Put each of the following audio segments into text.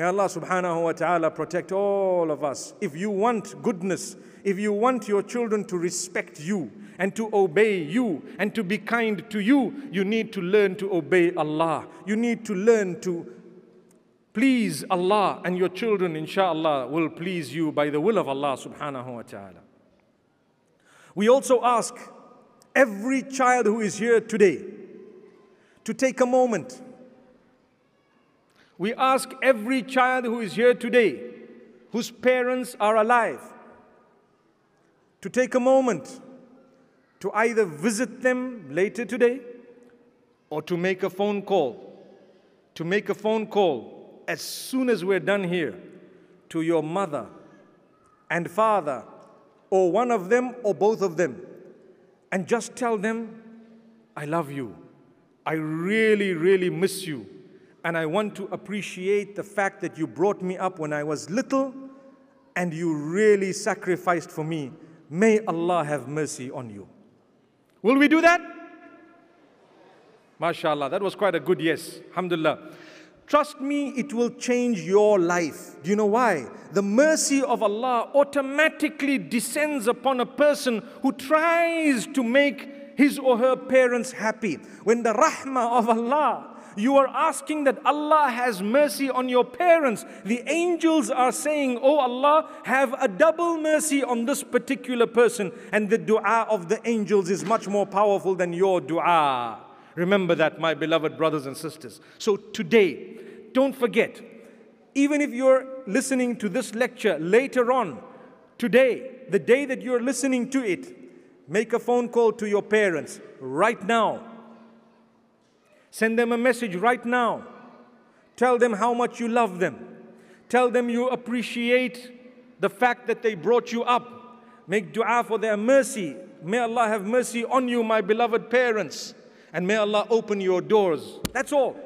May Allah subhanahu wa ta'ala protect all of us. If you want goodness, if you want your children to respect you and to obey you and to be kind to you, you need to learn to obey Allah. You need to learn to please Allah, and your children, inshallah, will please you by the will of Allah subhanahu wa ta'ala. We also ask every child who is here today to take a moment. We ask every child who is here today, whose parents are alive, to take a moment to either visit them later today or to make a phone call. To make a phone call as soon as we're done here to your mother and father, or one of them or both of them, and just tell them, I love you. I really, really miss you. And I want to appreciate the fact that you brought me up when I was little and you really sacrificed for me. May Allah have mercy on you. Will we do that? MashaAllah, that was quite a good yes. Alhamdulillah. Trust me, it will change your life. Do you know why? The mercy of Allah automatically descends upon a person who tries to make his or her parents happy. When the rahmah of Allah you are asking that Allah has mercy on your parents. The angels are saying, Oh Allah, have a double mercy on this particular person. And the dua of the angels is much more powerful than your dua. Remember that, my beloved brothers and sisters. So today, don't forget, even if you're listening to this lecture later on, today, the day that you're listening to it, make a phone call to your parents right now Send them a message right now. Tell them how much you love them. Tell them you appreciate the fact that they brought you up. Make dua for their mercy. May Allah have mercy on you, my beloved parents. And may Allah open your doors. That's all.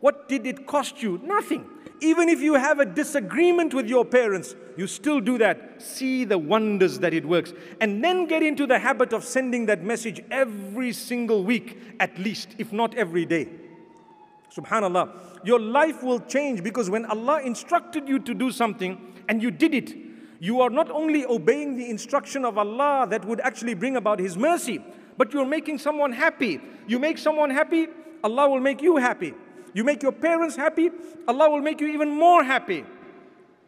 What did it cost you? Nothing. Even if you have a disagreement with your parents, you still do that. See the wonders that it works. And then get into the habit of sending that message every single week, at least, if not every day. Subhanallah. Your life will change because when Allah instructed you to do something and you did it, you are not only obeying the instruction of Allah that would actually bring about His mercy, but you're making someone happy. You make someone happy, Allah will make you happy. You make your parents happy, Allah will make you even more happy.